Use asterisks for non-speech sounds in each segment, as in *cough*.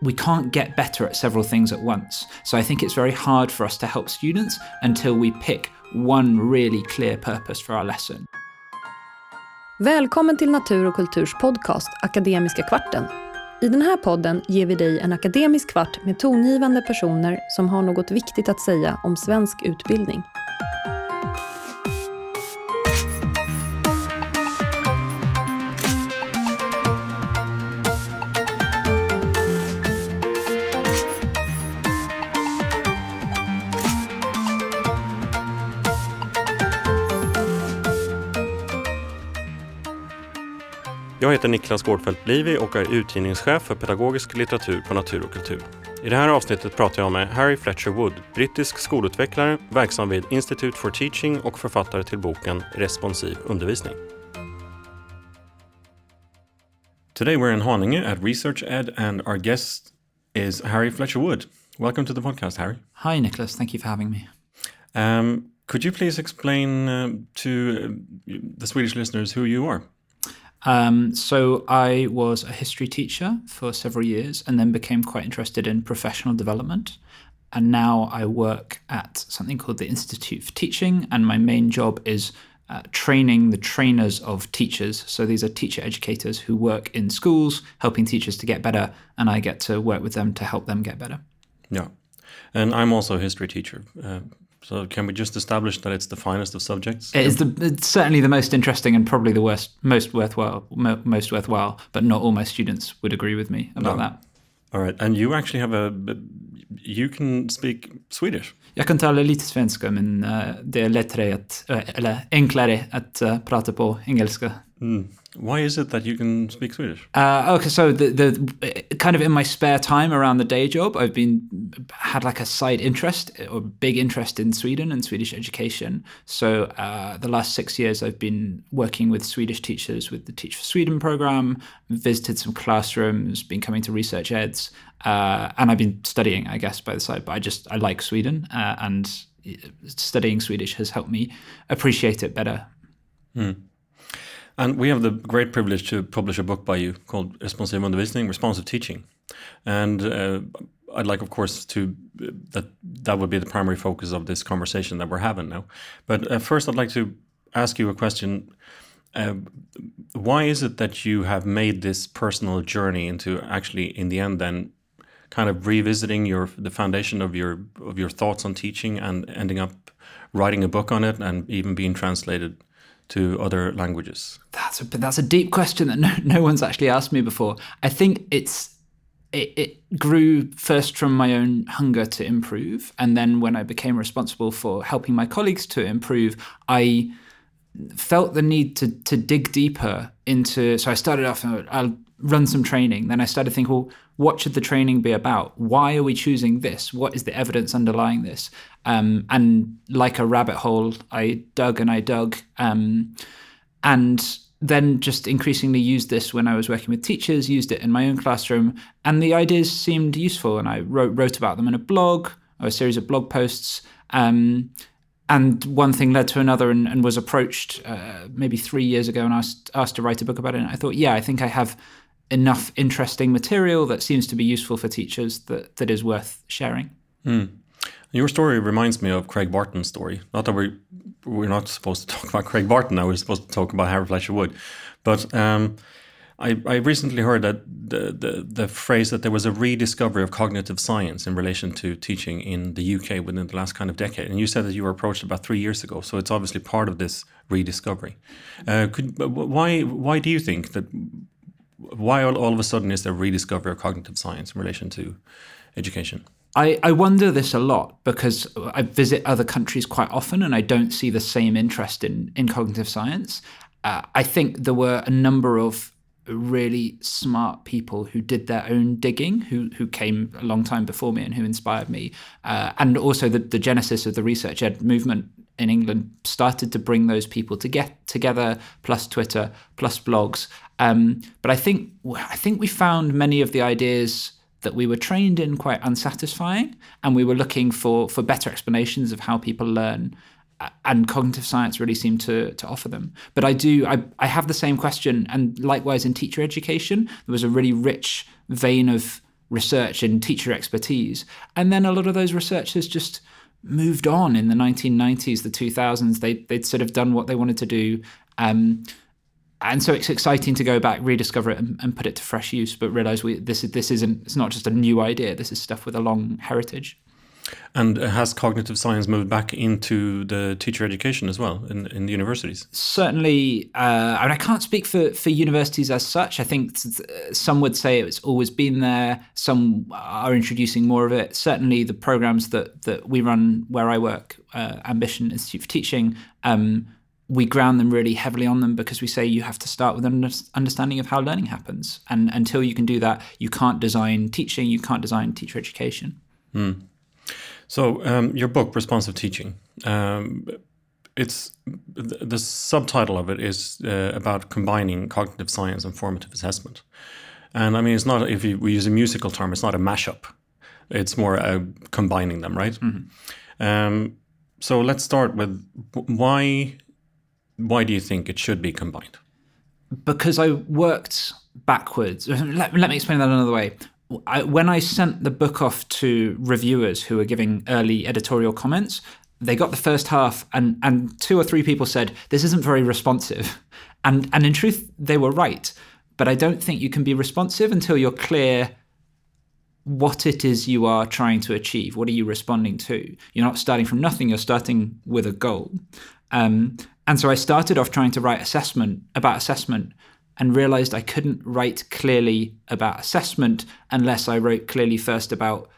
we can't get better at several things at once. So I think it's very hard for us to help students until we pick one really clear purpose for our lesson. Välkommen till Natur och kulturs podcast Akademiska kvarten. I den här podden ger vi dig en akademisk kvart med tongivande personer som har något viktigt att säga om svensk utbildning. Jag heter Niklas Gårdfeldt Livi och är utgivningschef för pedagogisk litteratur på Natur och kultur. I det här avsnittet pratar jag med Harry Fletcher Wood, brittisk skolutvecklare, verksam vid Institute for Teaching och författare till boken Responsiv undervisning. Today we're in Haninge at Research Ed and our guest is Harry Fletcher Wood. Welcome to the podcast, Harry. Hi, Nicholas. Thank you for having me. Um, could you please explain uh, to uh, the Swedish listeners who you are? Um, so I was a history teacher for several years and then became quite interested in professional development. And now I work at something called the Institute for Teaching, and my main job is uh, training the trainers of teachers. So these are teacher educators who work in schools, helping teachers to get better, and I get to work with them to help them get better. Yeah. And I'm also a history teacher. Uh, so can we just establish that it's the finest of subjects? It is the it's certainly the most interesting and probably the worst, most worthwhile, mo- most worthwhile. But not all my students would agree with me about No. that. All right. And you actually have a, you can speak Swedish. Jag kan tala lite svenska, men eh, det är lättare att, eh, eller enklare att eh, prata på engelska. Mm. Why is it that you can speak Swedish? Uh, okay, so the the kind of in my spare time around the day job, I've been had like a side interest or big interest in Sweden and Swedish education. So uh, the last six years, I've been working with Swedish teachers with the Teach for Sweden program, visited some classrooms, been coming to research eds, uh, and I've been studying, I guess, by the side. But I just I like Sweden, uh, and studying Swedish has helped me appreciate it better. And we have the great privilege to publish a book by you called Responsive Undervisning, Responsive Teaching. And uh, I'd like, of course, to that that would be the primary focus of this conversation that we're having now. But uh, first, I'd like to ask you a question. Uh, why is it that you have made this personal journey into actually, in the end, then kind of revisiting your the foundation of your of your thoughts on teaching and ending up writing a book on it and even being translated to other languages? That's a that's a deep question that no, no one's actually asked me before. I think it's it, it grew first from my own hunger to improve, and then when I became responsible for helping my colleagues to improve, I felt the need to to dig deeper into. So I started off. uh, I'll run some training. Then I started thinking, well, what should the training be about? Why are we choosing this? What is the evidence underlying this? Um, and like a rabbit hole, I dug and I dug, um, and then just increasingly used this when I was working with teachers. Used it in my own classroom, and the ideas seemed useful. And I wrote wrote about them in a blog or a series of blog posts. Um, and one thing led to another and, and was approached uh, maybe three years ago and asked asked to write a book about it. And I thought, yeah, I think I have enough interesting material that seems to be useful for teachers that, that is worth sharing. Your story reminds me of Craig Barton's story. Not that we we're not supposed to *laughs* talk about Craig Barton now. We're supposed to talk about Harry Fletcher Wood, but um, I, I recently heard that the, the the phrase that there was a rediscovery of cognitive science in relation to teaching in the UK within the last kind of decade. And you said that you were approached about three years ago, so it's obviously part of this rediscovery. Uh, could why why do you think that? Why all, all of a sudden is there rediscovery of cognitive science in relation to education? I, I wonder this a lot because I visit other countries quite often and I don't see the same interest in, in cognitive science. Uh, I think there were a number of really smart people who did their own digging, who who came a long time before me and who inspired me, uh, and also the, the genesis of the research ed movement in England started to bring those people to get together, plus Twitter, plus blogs. Um, but I think I think we found many of the ideas that we were trained in quite unsatisfying, and we were looking for for better explanations of how people learn. uh, And cognitive science really seemed to to offer them. But I do I, I have the same question, and likewise in teacher education, there was a really rich vein of research and teacher expertise. And then a lot of those researchers just moved on in the 1990s, the 2000s. They, they'd sort of done what they wanted to do. Um, and so it's exciting to go back, rediscover it, and, and put it to fresh use. But realize we this this isn't it's not just a new idea. This is stuff with a long heritage. And has cognitive science moved back into the teacher education as well in, in the universities? Certainly, uh, I, mean, I can't speak for, for universities as such. I think some would say it's always been there. Some are introducing more of it. Certainly, the programs that, that we run where I work, uh, Ambition Institute for Teaching, um, we ground them really heavily on them because we say you have to start with an understanding of how learning happens. And until you can do that, you can't design teaching, you can't design teacher education. Mm. So, um, your book, Responsive Teaching, um, it's the, the, subtitle of it is uh, about combining cognitive science and formative assessment. And I mean, it's not, if you, we use a musical term, it's not a mashup. It's more uh, combining them, right? Mm-hmm. Um, so let's start with why why do you think it should be combined? Because I worked backwards. *laughs* Let, let me explain that another way. I, when I sent the book off to reviewers who were giving early editorial comments, they got the first half, and and two or three people said this isn't very responsive, *laughs* and and in truth they were right. But I don't think you can be responsive until you're clear what it is you are trying to achieve. What are you responding to? You're not starting from nothing. You're starting with a goal. Um, and so I started off trying to write assessment about assessment and realized I couldn't write clearly about assessment unless I wrote clearly first about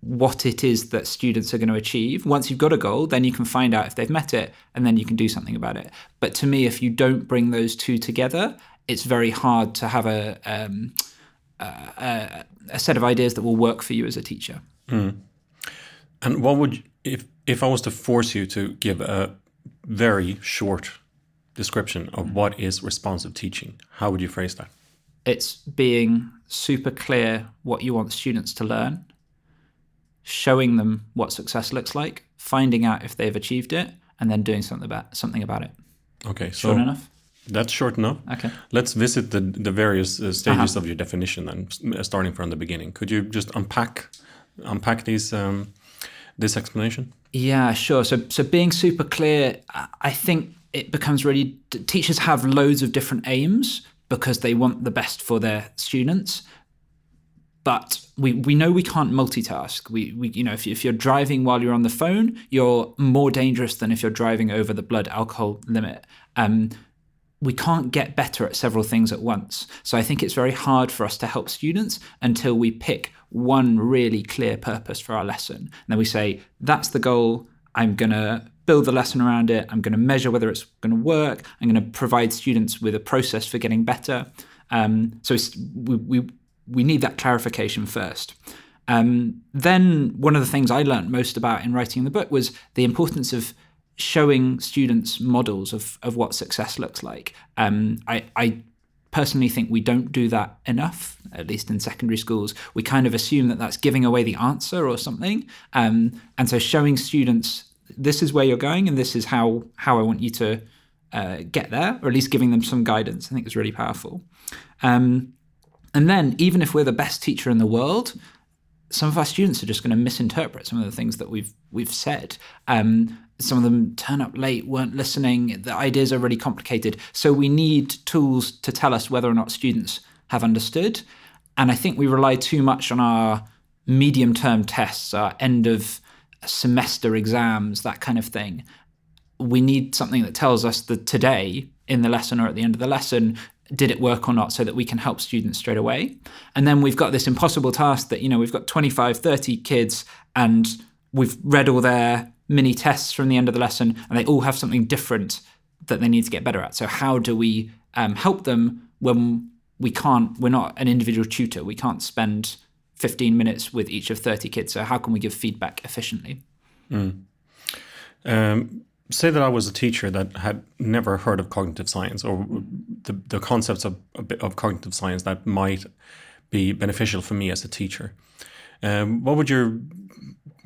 what it is that students are going to achieve. Once you've got a goal, then you can find out if they've met it and then you can do something about it. But to me, if you don't bring those two together, it's very hard to have a, um, a, a, set of ideas that will work for you as a teacher. Mm. And what would, if, if I was to force you to give a very short description of what is responsive teaching, how would you phrase that? It's being super clear what you want students to learn, showing them what success looks like, finding out if they've achieved it, and then doing something about something about it. Okay, so short enough. That's short enough. Okay. Let's visit the the various uh, stages uh-huh. of your definition then, uh, starting from the beginning. Could you just unpack unpack these um, this explanation? Yeah, sure. So, so being super clear, I think it becomes really teachers have loads of different aims because they want the best for their students. But we, we know we can't multitask. We, we you know if, you, if you're driving while you're on the phone, you're more dangerous than if you're driving over the blood alcohol limit. Um, we can't get better at several things at once. So I think it's very hard for us to help students until we pick one really clear purpose for our lesson. And then we say, that's the goal. I'm going to build the lesson around it. I'm going to measure whether it's going to work. I'm going to provide students with a process for getting better. Um, so we, we, we need that clarification first. Um, then one of the things I learned most about in writing the book was the importance of showing students models of, of what success looks like. Um, I, I personally think we don't do that enough, at least in secondary schools. We kind of assume that that's giving away the answer or something. Um, and so showing students this is where you're going and this is how, how I want you to uh, get there, or at least giving them some guidance, I think is really powerful. Um, and then, even if we're the best teacher in the world, some of our students are just going to misinterpret some of the things that we've we've said. Um, some of them turn up late, weren't listening. The ideas are really complicated. So we need tools to tell us whether or not students have understood. And I think we rely too much on our medium term tests, our end of semester exams, that kind of thing. We need something that tells us that today in the lesson or at the end of the lesson, did it work or not so that we can help students straight away. And then we've got this impossible task that, you know, we've got 25, 30 kids and we've read all their mini tests from the end of the lesson, and they all have something different that they need to get better at. So how do we um, help them when we can't? We're not an individual tutor. We can't spend 15 minutes with each of 30 kids. So how can we give feedback efficiently? Mm. Um, say that I was a teacher that had never heard of cognitive science or the, the concepts of, of cognitive science that might be beneficial for me as a teacher. Um, what would your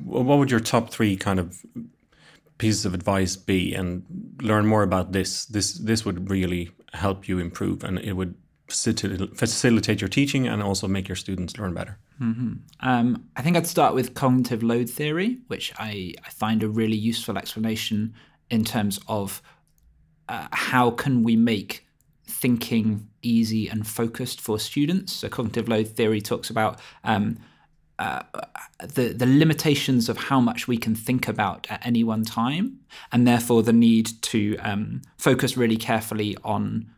what would your top three kind of pieces of advice be? And learn more about this. This this would really help you improve, and it would facilitate, your teaching and also make your students learn better? Um, I think I'd start with cognitive load theory, which I, I find a really useful explanation in terms of uh, how can we make thinking easy and focused for students. So cognitive load theory talks about um, uh, the the limitations of how much we can think about at any one time, and therefore the need to um, focus really carefully on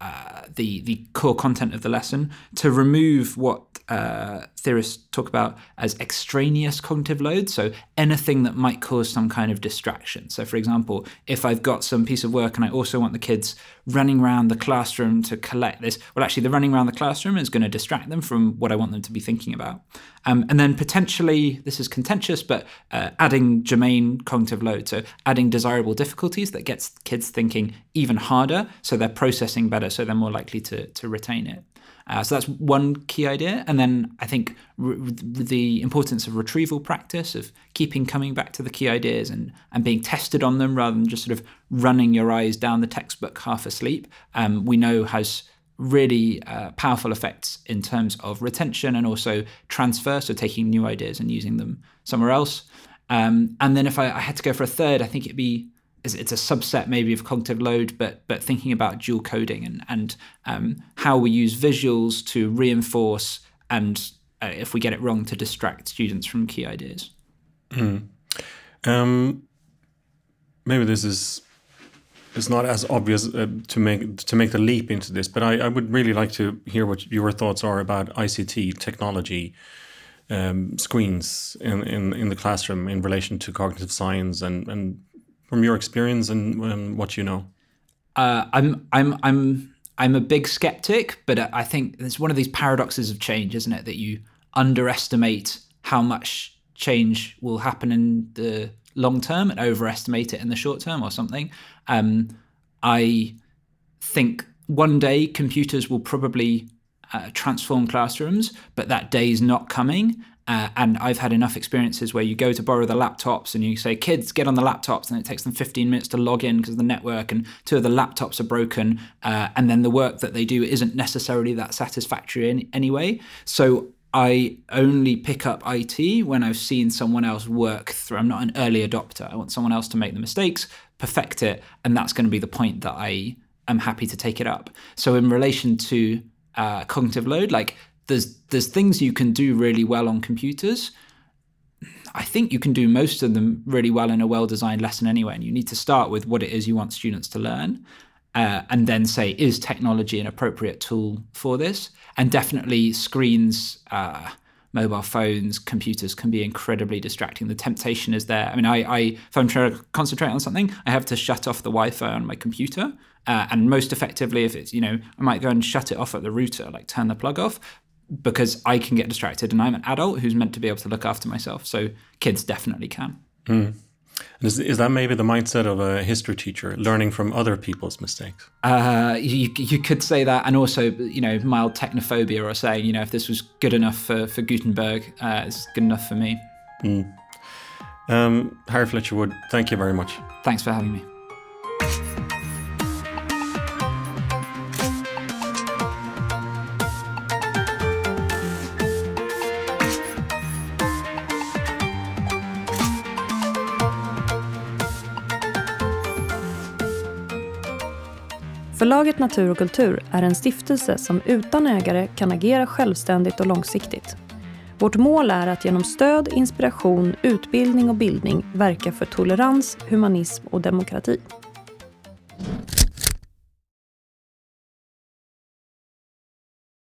uh, the the core content of the lesson to remove what uh, theorists talk about as extraneous cognitive load. So anything that might cause some kind of distraction. So, for example, if I've got some piece of work and I also want the kids running around the classroom to collect this, well, actually, the running around the classroom is going to distract them from what I want them to be thinking about. Um, and then potentially, this is contentious, but uh, adding germane cognitive load, so adding desirable difficulties that gets kids thinking even harder, so they're processing better, so they're more likely to, to retain it. Uh, so that's one key idea. And then I think r- the importance of retrieval practice, of keeping coming back to the key ideas and, and being tested on them rather than just sort of running your eyes down the textbook half asleep, um, we know has really uh, powerful effects in terms of retention and also transfer, so taking new ideas and using them somewhere else. Um, and then if I, I had to go for a third, I think it'd be it's a subset maybe of cognitive load, but but thinking about dual coding and and um, how we use visuals to reinforce and uh, if we get it wrong to distract students from key ideas. Mm. Um, maybe this is it's not as obvious uh, to make to make the leap into this, but I, I, would really like to hear what your thoughts are about ICT technology. Um, screens in, in, in the classroom in relation to cognitive science and, and from your experience and, and what you know? Uh, I'm I'm I'm I'm a big skeptic, but I think it's one of these paradoxes of change, isn't it? That you underestimate how much change will happen in the long term and overestimate it in the short term or something. Um, I think one day computers will probably uh, transform classrooms, but that day is not coming. Uh, and I've had enough experiences where you go to borrow the laptops and you say, kids, get on the laptops, and it takes them 15 minutes to log in because the network, and two of the laptops are broken. Uh, and then the work that they do isn't necessarily that satisfactory in, anyway. So I only pick up IT when I've seen someone else work through. I'm not an early adopter. I want someone else to make the mistakes, perfect it, and that's going to be the point that I am happy to take it up. So, in relation to uh, cognitive load, like there's there's things you can do really well on computers. I think you can do most of them really well in a well-designed lesson anyway. And you need to start with what it is you want students to learn, uh, and then say, is technology an appropriate tool for this? And definitely, screens, uh, mobile phones, computers can be incredibly distracting. The temptation is there. I mean, I, I if I'm trying to concentrate on something, I have to shut off the Wi-Fi on my computer. Uh, and most effectively, if it's you know, I might go and shut it off at the router, like turn the plug off because I can get distracted and I'm an adult who's meant to be able to look after myself. So kids definitely can. Mm. Is, is that maybe the mindset of a history teacher, learning from other people's mistakes? Uh, you, you could say that, and also, you know, mild technophobia, or saying, you know, if this was good enough for, for Gutenberg, uh, it's good enough for me. Mm. Um, Harry Fletcher Wood, thank you very much. Thanks for having me. Förlaget Natur och kultur är en stiftelse som utan ägare kan agera självständigt och långsiktigt. Vårt mål är att genom stöd, inspiration, utbildning och bildning verka för tolerans, humanism och demokrati.